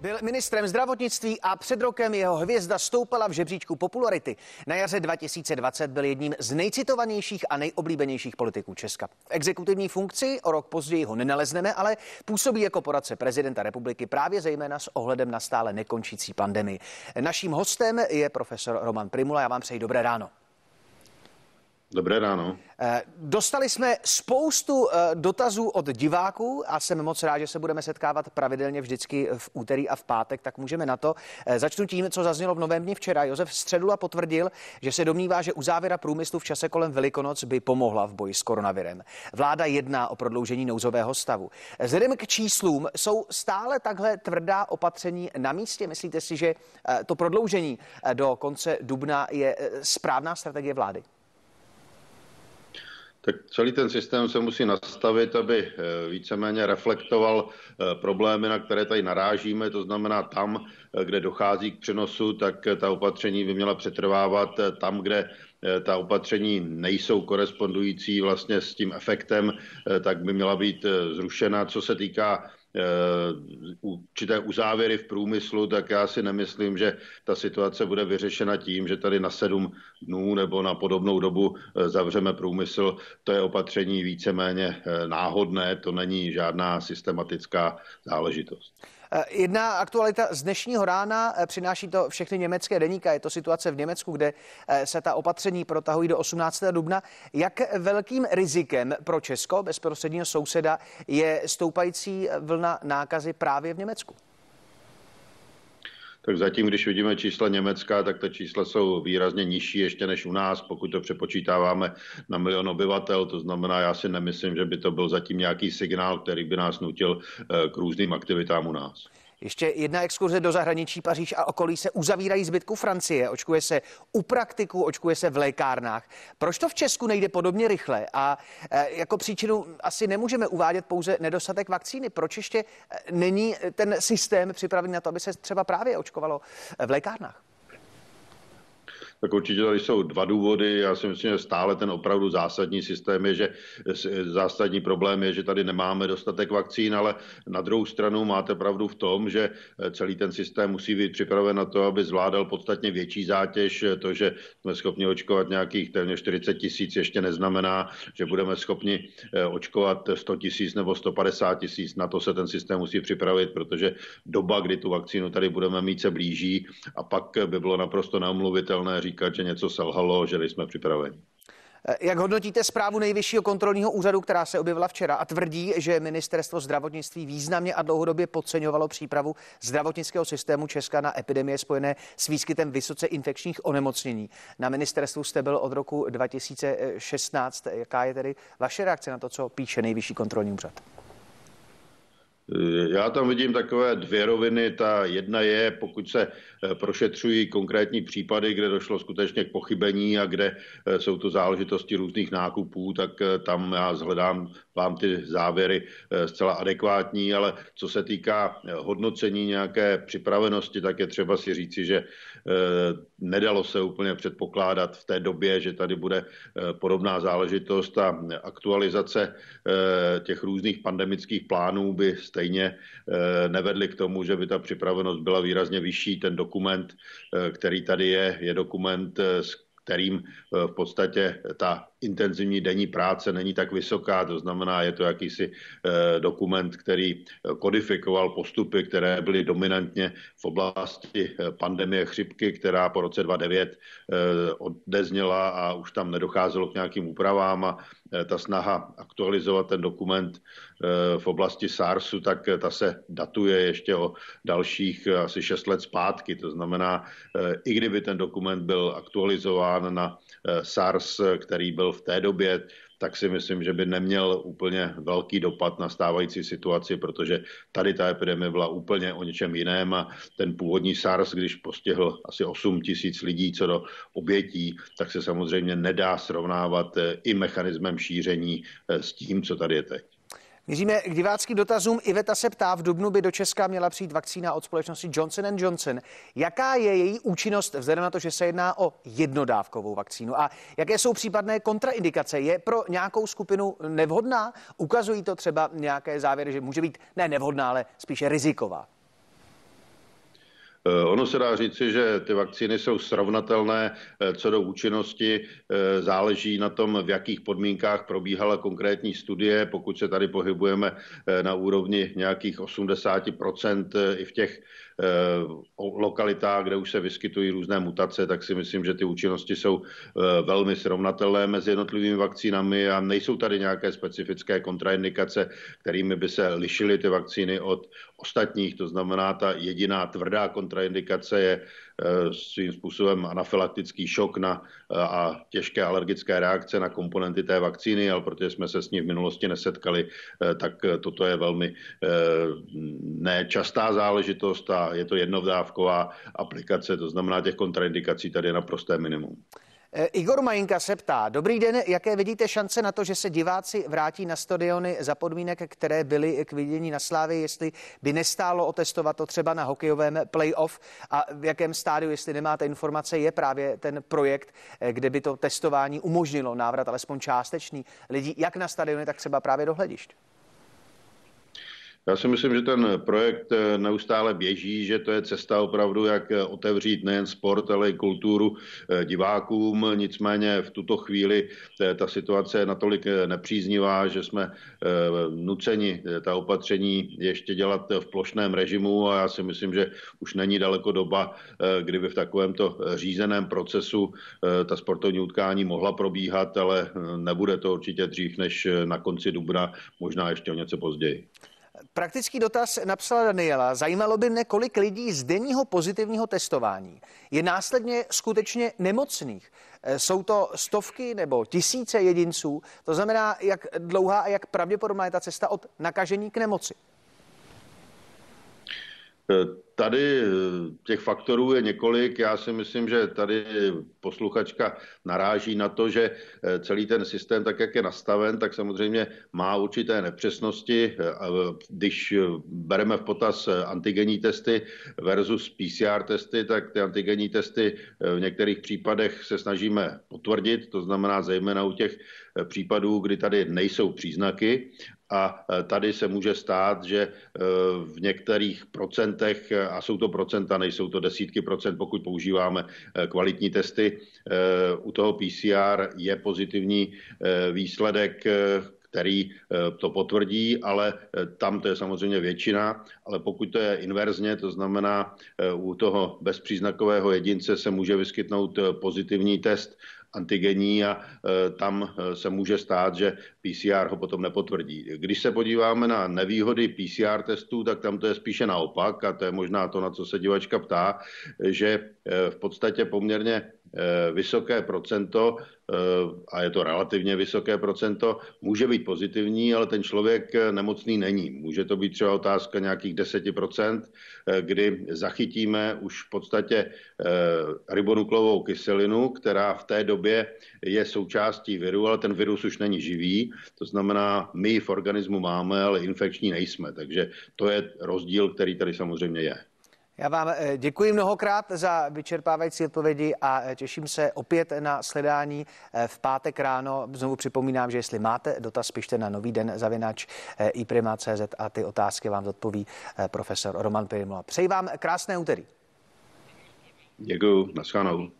Byl ministrem zdravotnictví a před rokem jeho hvězda stoupala v žebříčku popularity. Na jaře 2020 byl jedním z nejcitovanějších a nejoblíbenějších politiků Česka. V exekutivní funkci o rok později ho nenalezneme, ale působí jako poradce prezidenta republiky právě zejména s ohledem na stále nekončící pandemii. Naším hostem je profesor Roman Primula. Já vám přeji dobré ráno. Dobré ráno. Eh, dostali jsme spoustu eh, dotazů od diváků a jsem moc rád, že se budeme setkávat pravidelně vždycky v úterý a v pátek, tak můžeme na to. Eh, začnu tím, co zaznělo v novém dni včera. Josef Středula potvrdil, že se domnívá, že uzávěra průmyslu v čase kolem Velikonoc by pomohla v boji s koronavirem. Vláda jedná o prodloužení nouzového stavu. Vzhledem k číslům jsou stále takhle tvrdá opatření na místě. Myslíte si, že to prodloužení do konce dubna je správná strategie vlády? Tak celý ten systém se musí nastavit, aby eh, víceméně reflektoval eh, problémy, na které tady narážíme, to znamená tam, eh, kde dochází k přenosu, tak ta opatření by měla přetrvávat tam, kde ta opatření nejsou korespondující vlastně s tím efektem, tak by měla být zrušena. Co se týká určité uzávěry v průmyslu, tak já si nemyslím, že ta situace bude vyřešena tím, že tady na sedm dnů nebo na podobnou dobu eh, zavřeme průmysl. To je opatření víceméně eh, náhodné, to není žádná systematická záležitost. Eh, jedna aktualita z dnešního rána, eh, přináší to všechny německé deníka, je to situace v Německu, kde eh, se ta opatření protahují do 18. dubna. Jak velkým rizikem pro Česko, bezprostředního souseda, je stoupající vlna nákazy právě v Německu? tak zatím, když vidíme čísla Německa, tak ta čísla jsou výrazně nižší ještě než u nás, pokud to přepočítáváme na milion obyvatel. To znamená, já si nemyslím, že by to byl zatím nějaký signál, který by nás nutil eh, k různým aktivitám u nás. Ještě jedna exkurze do zahraničí Paříž a okolí se uzavírají zbytku Francie. Očkuje se u praktiků, očkuje se v lékárnách. Proč to v Česku nejde podobně rychle? A e, jako příčinu asi nemůžeme uvádět pouze nedostatek vakcíny. Proč ještě e, není ten systém připravený na to, aby se třeba právě očkovalo v lékárnách? Tak určitě tady jsou dva důvody. Já si myslím, že stále ten opravdu zásadní systém je, že zásadní problém je, že tady nemáme dostatek vakcín, ale na druhou stranu máte pravdu v tom, že celý ten systém musí být připraven na to, aby zvládal podstatně větší zátěž. To, že jsme schopni očkovat nějakých téměř 40 tisíc, ještě neznamená, že budeme schopni eh, očkovat 100 tisíc nebo 150 tisíc. Na to se ten systém musí připravit, protože doba, kdy tu vakcínu tady budeme mít, se blíží a pak by bylo naprosto neomluvitelné říkat, že něco selhalo, že nejsme připraveni. Jak hodnotíte zprávu Nejvyššího kontrolního úřadu, která se objevila včera a tvrdí, že ministerstvo zdravotnictví významně a dlouhodobě podceňovalo přípravu zdravotnického systému Česka na epidemie spojené s výskytem vysoce infekčních onemocnění. Na ministerstvu jste byl od roku 2016. Jaká je tedy vaše reakce na to, co píše Nejvyšší kontrolní úřad? Já tam vidím takové dvě roviny. Ta jedna je, pokud se eh, prošetřují konkrétní případy, kde došlo skutečně k pochybení a kde eh, jsou to záležitosti různých nákupů, tak eh, tam já zhledám vám ty závěry zcela adekvátní, ale co se týká hodnocení nějaké připravenosti, tak je třeba si říci, že nedalo se úplně předpokládat v té době, že tady bude podobná záležitost a aktualizace těch různých pandemických plánů by stejně eh, nevedly k tomu, že by ta připravenost byla výrazně vyšší. Ten dokument, eh, který tady je, je dokument, eh, kterým v podstatě ta intenzivní denní práce není tak vysoká, to znamená, je to jakýsi dokument, který kodifikoval postupy, které byly dominantně v oblasti pandemie chřipky, která po roce 2009 odezněla a už tam nedocházelo k nějakým úpravám a ta snaha aktualizovat ten dokument v oblasti SARSu, tak ta se datuje ještě o dalších asi 6 let zpátky. To znamená, i kdyby ten dokument byl aktualizován na SARS, který byl v té době, tak si myslím, že by neměl úplně velký dopad na stávající situaci, protože tady ta epidemie byla úplně o něčem jiném a ten původní SARS, když postihl asi 8 tisíc lidí co do obětí, tak se samozřejmě nedá srovnávat i mechanismem šíření s tím, co tady je teď. Míříme k diváckým dotazům. Iveta se ptá, v Dubnu by do Česka měla přijít vakcína od společnosti Johnson Johnson. Jaká je její účinnost vzhledem na to, že se jedná o jednodávkovou vakcínu? A jaké jsou případné kontraindikace? Je pro nějakou skupinu nevhodná? Ukazují to třeba nějaké závěry, že může být ne nevhodná, ale spíše riziková? Ono se dá říci, že ty vakcíny jsou srovnatelné co do účinnosti. Záleží na tom, v jakých podmínkách probíhala konkrétní studie. Pokud se tady pohybujeme na úrovni nějakých 80% i v těch Eh, lokalitách, kde už se vyskytují různé mutace, tak si myslím, že ty účinnosti jsou eh, velmi srovnatelné mezi jednotlivými vakcínami a nejsou tady nějaké specifické kontraindikace, kterými by se lišily ty vakcíny od ostatních. To znamená, ta jediná tvrdá kontraindikace je Eh, svým způsobem anafylaktický šok na, eh, a těžké alergické reakce na komponenty té vakcíny, ale protože jsme se s ní v minulosti nesetkali, eh, tak toto je velmi nečastá záležitost a je to jednovdávková aplikace, to znamená těch kontraindikací tady je naprosté minimum. Eh, Igor Majinka se ptá, dobrý den, jaké vidíte šance na to, že se diváci vrátí na stadiony za podmínek, které byly k vidění na Slávě, jestli by nestálo otestovat to třeba na hokejovém playoff a v jakém stádiu, jestli nemáte informace, je právě ten projekt, eh, kde by to testování umožnilo návrat alespoň částečný lidí, jak na stadiony, tak třeba právě do hledišť. Já si myslím, že ten projekt eh, neustále běží, že to je cesta opravdu, jak eh, otevřít nejen sport, ale i kulturu eh, divákům. Nicméně v tuto chvíli ta situace je natolik nepříznivá, že jsme nuceni ta opatření ještě dělat v plošném režimu a já si myslím, že už není daleko doba, kdyby v takovémto řízeném procesu ta sportovní utkání mohla probíhat, ale nebude to určitě dřív než na konci dubna, možná ještě o něco později. Praktický dotaz napsala Daniela. Zajímalo by mne, kolik lidí z denního pozitivního testování je následně skutečně nemocných. E, jsou to stovky nebo tisíce jedinců? To znamená, jak dlouhá a jak pravděpodobná je ta cesta od nakažení k nemoci? E, Tady eh, těch faktorů je několik. Já si myslím, že tady posluchačka naráží na to, že eh, celý ten systém, tak jak je nastaven, tak samozřejmě má určité nepřesnosti. Eh, když bereme v potaz antigenní testy versus PCR testy, tak ty antigenní testy v některých případech se snažíme potvrdit, to znamená zejména u těch případů, kdy tady nejsou příznaky a tady se může stát, že v některých procentech a jsou to procenta, nejsou to desítky procent, pokud používáme kvalitní testy. U toho PCR je pozitivní výsledek, který to potvrdí, ale tam to je samozřejmě většina, ale pokud to je inverzně, to znamená u toho bezpříznakového jedince se může vyskytnout pozitivní test, antigenní a e, tam e, se může stát, že PCR ho potom nepotvrdí. Když se podíváme na nevýhody PCR testů, tak tam to je spíše naopak a to je možná to, na co se divačka ptá, že e, v podstatě poměrně vysoké procento Eh, a je to relativně vysoké procento, může být pozitivní, ale ten člověk eh, nemocný není. Může to být třeba otázka nějakých 10%, eh, kdy zachytíme už v podstatě ribonuklovou kyselinu, která v té době je součástí viru, ale ten virus už není živý. To znamená, my v organismu máme, ale infekční nejsme. Takže to je rozdíl, který tady samozřejmě je. Já vám eh, děkuji mnohokrát za vyčerpávající odpovědi a eh, těším se opět na sledání eh, v pátek ráno. Znovu připomínám, že jestli máte dotaz, pište na nový den zavinač iprima.cz a ty otázky vám odpoví profesor Roman Pirimla. Přeji vám krásné úterý. Děkuji, naschledanou.